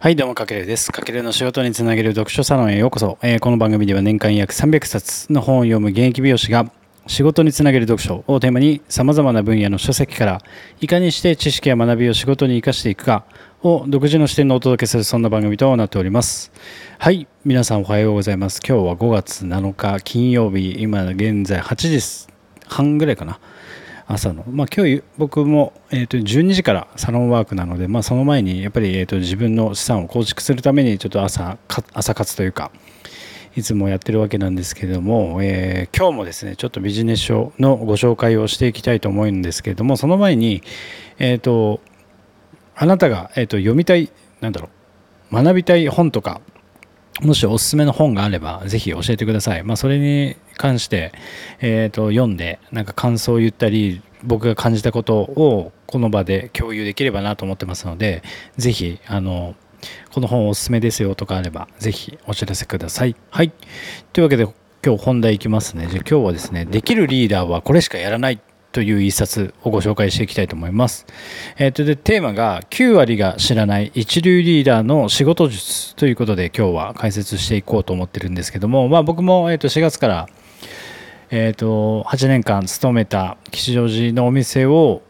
はい、どうも、かけるです。かけるの仕事につなげる読書サロンへようこそ。えー、この番組では年間約300冊の本を読む現役美容師が仕事につなげる読書をテーマに様々な分野の書籍からいかにして知識や学びを仕事に生かしていくかを独自の視点でお届けするそんな番組となっております。はい、皆さんおはようございます。今日は5月7日金曜日、今現在8時半ぐらいかな。朝の、まあ、今日僕も、えー、と12時からサロンワークなので、まあ、その前にやっぱり、えー、と自分の資産を構築するためにちょっと朝朝活というかいつもやってるわけなんですけれども、えー、今日もですねちょっとビジネス書のご紹介をしていきたいと思うんですけれどもその前に、えーと、あなたが、えーと、読みたいなんだろう学びたい本とかもしおすすめの本があれば、ぜひ教えてください。まあ、それに関して、えー、と読んで、なんか感想を言ったり、僕が感じたことをこの場で共有できればなと思ってますので、ぜひ、あの、この本おすすめですよとかあれば、ぜひお知らせください。はい。というわけで、今日本題いきますね。じゃ今日はですね、できるリーダーはこれしかやらないという一冊をご紹介していきたいと思います。えっ、ー、とでテーマが9割が知らない一流リーダーの仕事術ということで今日は解説していこうと思ってるんですけども、まあ、僕も、えー、と4月から、えー、と8年間勤めた吉祥寺のお店を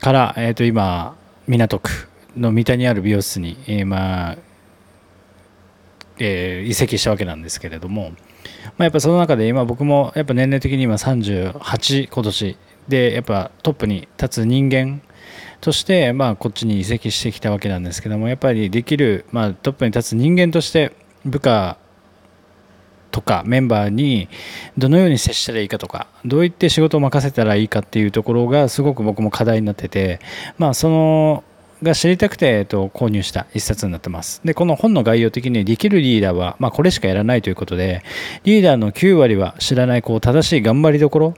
から、えー、と今港区の三田にある美容室に、えー、まあえー、移籍したわけなんですけれども、まあ、やっぱその中で今僕もやっぱ年齢的に今38今年でやっぱトップに立つ人間として、まあ、こっちに移籍してきたわけなんですけどもやっぱりできる、まあ、トップに立つ人間として部下とかメンバーにどのように接したらいいかとかどういって仕事を任せたらいいかっていうところがすごく僕も課題になってて、まあ、そのが知りたくて、えっと、購入した一冊になってます。で、この本の概要的にできるリーダーは、まあ、これしかやらないということで、リーダーの9割は知らないこう正しい頑張りどころ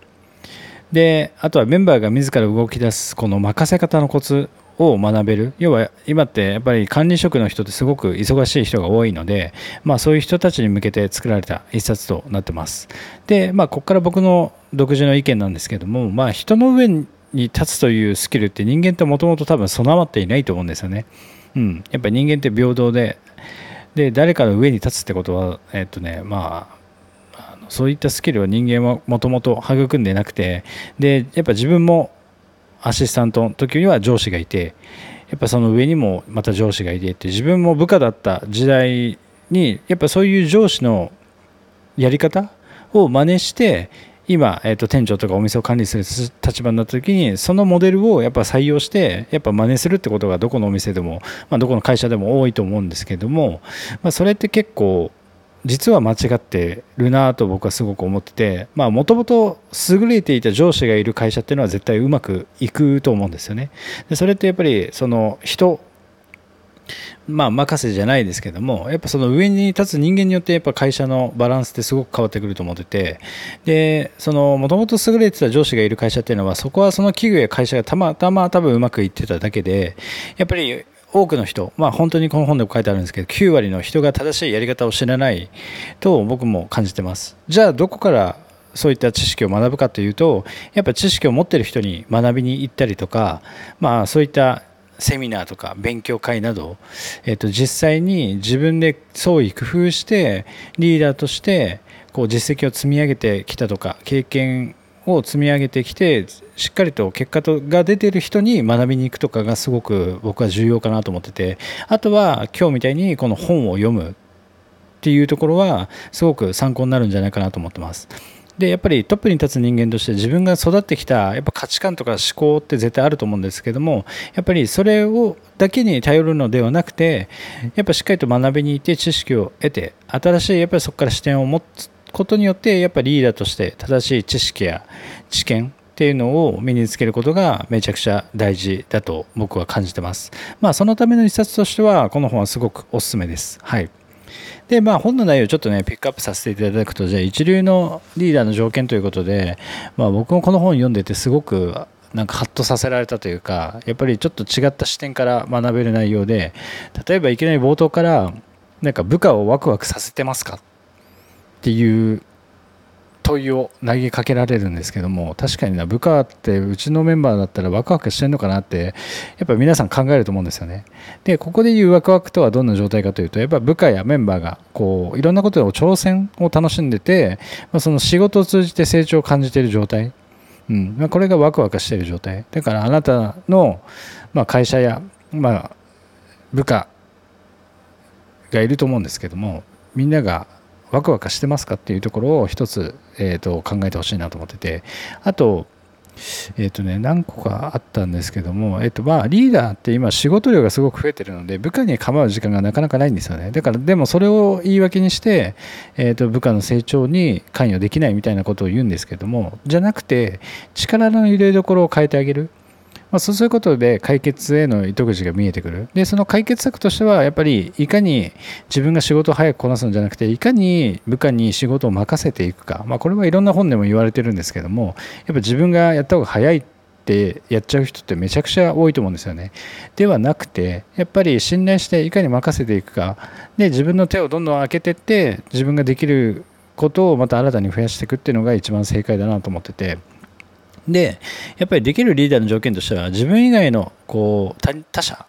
であとはメンバーが自ら動き出すこの任せ方のコツを学べる。要は今ってやっぱり管理職の人ってすごく忙しい人が多いので、まあ、そういう人たちに向けて作られた一冊となってます。でまあここから僕の独自の意見なんですけども、まあ、人の上に立つというスキルって人間ってもともと多分備わっていないと思うんですよね、うん、やっぱり人間って平等でで誰かの上に立つってことはえっとねまあそういったスキルは人間はもともと育んでなくてでやっぱ自分もアシスタントの時には上司がいてやっぱその上にもまた上司がいてって自分も部下だった時代にやっぱそういう上司のやり方を真似して今、えー、と店長とかお店を管理する立場になった時にそのモデルをやっぱ採用してやっぱ真似するってことがどこのお店でも、まあ、どこの会社でも多いと思うんですけども、まあ、それって結構実は間違ってるなと僕はすごく思っててもともと優れていた上司がいる会社っていうのは絶対うまくいくと思うんですよね。でそれってやっぱりその人まあ任せじゃないですけどもやっぱその上に立つ人間によってやっぱ会社のバランスってすごく変わってくると思っててでそのもともと優れてた上司がいる会社っていうのはそこはその企業や会社がたまたま多分うまくいってただけでやっぱり多くの人、まあ、本当にこの本でも書いてあるんですけど9割の人が正しいやり方を知らないと僕も感じてます。じゃあどこからそういった知識を学ぶかというとやっぱ知識を持ってる人に学びに行ったりとか、まあ、そういったセミナーとか勉強会など、えー、と実際に自分で創意工夫してリーダーとしてこう実績を積み上げてきたとか経験を積み上げてきてしっかりと結果とが出てる人に学びに行くとかがすごく僕は重要かなと思っててあとは今日みたいにこの本を読むっていうところはすごく参考になるんじゃないかなと思ってます。でやっぱりトップに立つ人間として自分が育ってきたやっぱ価値観とか思考って絶対あると思うんですけどもやっぱりそれをだけに頼るのではなくてやっぱしっかりと学びに行って知識を得て新しいやっぱりそこから視点を持つことによってやっぱりリーダーとして正しい知識や知見っていうのを身につけることがめちゃくちゃ大事だと僕は感じてます。まあそのための一冊としてはこの本はすごくおすすめです。はい。でまあ本の内容をちょっとねピックアップさせていただくとじゃあ一流のリーダーの条件ということで、まあ、僕もこの本読んでてすごくなんかハッとさせられたというかやっぱりちょっと違った視点から学べる内容で例えばいきなり冒頭からなんか部下をワクワクさせてますか？っていう問いを投げかけられるんですけども確かにな部下ってうちのメンバーだったらワクワクしてるのかなってやっぱ皆さん考えると思うんですよね。でここでいうワクワクとはどんな状態かというとやっぱ部下やメンバーがこういろんなことを挑戦を楽しんでて、ま、その仕事を通じて成長を感じている状態。うん。まあ、これがワクワクしている状態。だからあなたの、まあ、会社や、まあ、部下がいると思うんですけどもみんながワクワクしてますかっていうところを一つ、えー、と考えてほしいなと思ってて。あとえっ、ー、とね何個かあったんですけども、え、ー、とまあリーダーって今仕事量がすごく増えてるので部下に構う時間がなかなかないんですよね。だからでもそれを言い訳にして、えっ、ー、と部下の成長に関与できないみたいなことを言うんですけどもじゃなくて力の入れどころを変えてあげる。まあ、そうすることで解決への糸口が見えてくるでその解決策としてはやっぱりいかに自分が仕事を早くこなすんじゃなくていかに部下に仕事を任せていくか、まあ、これはいろんな本でも言われてるんですけどもやっぱ自分がやった方が早いってやっちゃう人ってめちゃくちゃ多いと思うんですよね。ではなくてやっぱり信頼していかに任せていくかで自分の手をどんどん開けていって自分ができることをまた新たに増やしていくっていうのが一番正解だなと思ってて。でやっぱりできるリーダーの条件としては自分以外のこう他者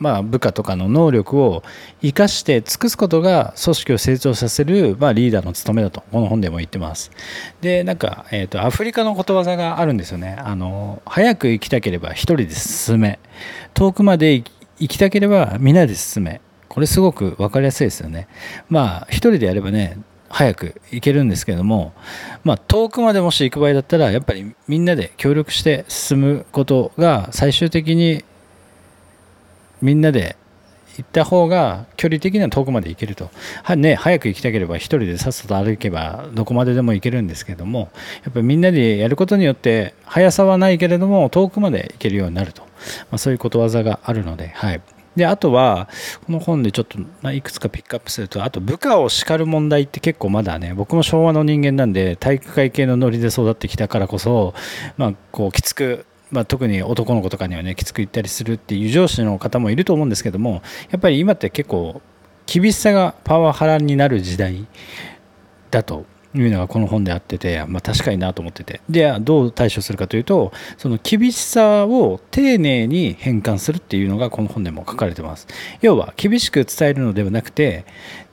まあ、部下とかの能力を生かして尽くすことが組織を成長させる、まあ、リーダーの務めだとこの本でも言ってます。でなんか、えーと、アフリカのことわざがあるんですよね。あの早く行きたければ一人で進め。遠くまで行きたければ皆で進め。これすごく分かりやすいですよね。まあ一人でやればね早く行けるんですけども、まあ、遠くまでもし行く場合だったらやっぱりみんなで協力して進むことが最終的にみんなで行った方が距離的には遠くまで行けると、はね、早く行きたければ1人でさっさと歩けばどこまででも行けるんですけどもやっぱりみんなでやることによって速さはないけれども遠くまで行けるようになると、まあ、そういうことわざがあるので、はい、であとはこの本でちょっといくつかピックアップするとあと部下を叱る問題って結構まだね僕も昭和の人間なんで体育会系のノリで育ってきたからこそ、まあ、こうきつくまあ、特に男の子とかにはねきつく言ったりするっていう上司の方もいると思うんですけどもやっぱり今って結構厳しさがパワハラになる時代だというのがこの本であってて、まあ、確かになと思ってて。でどう対処するかというとその厳しさを丁寧に変換するっていうのがこの本でも書かれてます。要は厳しく伝えるのではなくて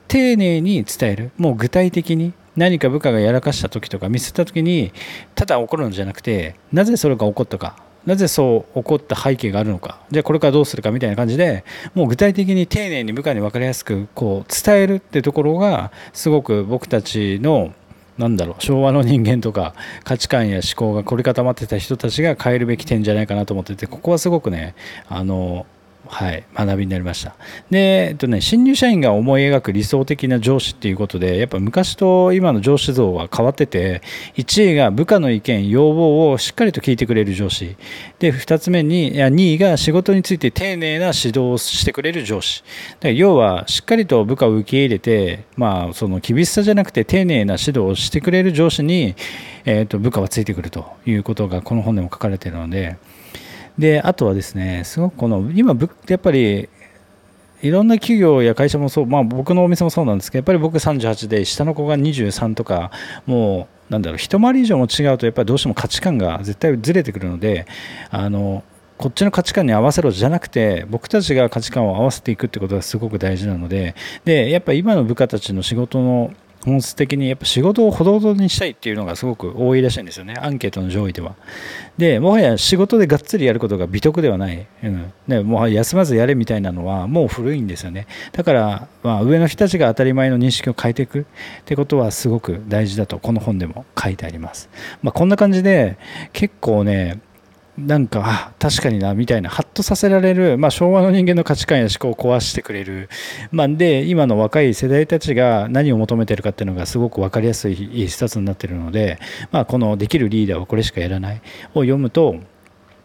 丁寧に伝える。もう具体的に何か部下がやらかした時とかミスった時にただ怒るのじゃなくてなぜそれが起こったか。なぜそう起こった背景があるのか。じゃあこれからどうするかみたいな感じでもう具体的に丁寧に部下に分かりやすくこう伝えるってところがすごく僕たちのなんだろう昭和の人間とか価値観や思考が凝り固まってた人たちが変えるべき点じゃないかなと思っててここはすごくねあのはい、学びになりました。で、えっとね、新入社員が思い描く理想的な上司っていうことで、やっぱ昔と今の上司像は変わってて、1位が部下の意見、要望をしっかりと聞いてくれる上司。で、2つ目に、や2位が仕事について丁寧な指導をしてくれる上司。だ要は、しっかりと部下を受け入れて、まあ、その厳しさじゃなくて丁寧な指導をしてくれる上司に、えっと、部下はついてくるということがこの本でも書かれているので、であとはですねすごくこの今やっぱりいろんな企業や会社もそう、まあ、僕のお店もそうなんですけどやっぱり僕38で下の子が23とかもうなんだろう一回り以上も違うとやっぱりどうしても価値観が絶対ずれてくるのであのこっちの価値観に合わせろじゃなくて僕たちが価値観を合わせていくってことがすごく大事なのででやっぱ今の部下たちの仕事の本質的にやっぱ仕事をほどほどにしたいっていうのがすごく多いらしいんですよね。アンケートの上位では。でもはや仕事でがっつりやることが美徳ではない、うん。ね、もう休まずやれみたいなのはもう古いんですよね。だから、まあ、上の人たちが当たり前の認識を変えていく。ってことはすごく大事だとこの本でも書いてあります、まあ、こんな感じで結構ねなんか確かになみたいなハッとさせられる、まあ、昭和の人間の価値観や思考を壊してくれる、まあ、で今の若い世代たちが何を求めてるかっていうのがすごく分かりやすい一冊になってるので、まあ、この「できるリーダーはこれしかやらない」を読むと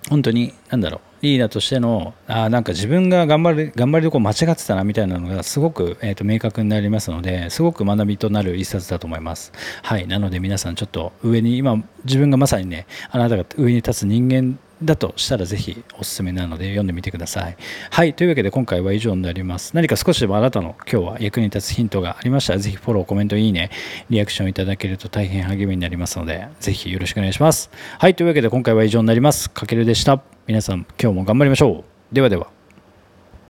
本当に何だろうリーダーとしてのあなんか自分が頑張る頑張りどこ間違ってたなみたいなのがすごく、えーと明確になりますのですごく学びとなる一冊だと思います。はいなので皆さんちょっと上に今自分がまさにねあなたが上に立つ人間だとしたらぜひおすすめなので読んでみてください。はい。というわけで今回は以上になります。何か少しでもあなたの今日は役に立つヒントがありましたら、ぜひフォロー、コメント、いいね、リアクションいただけると大変励みになりますので、ぜひよろしくお願いします。はい。というわけで今回は以上になります。かけるでした。皆さん今日も頑張りましょう。ではでは。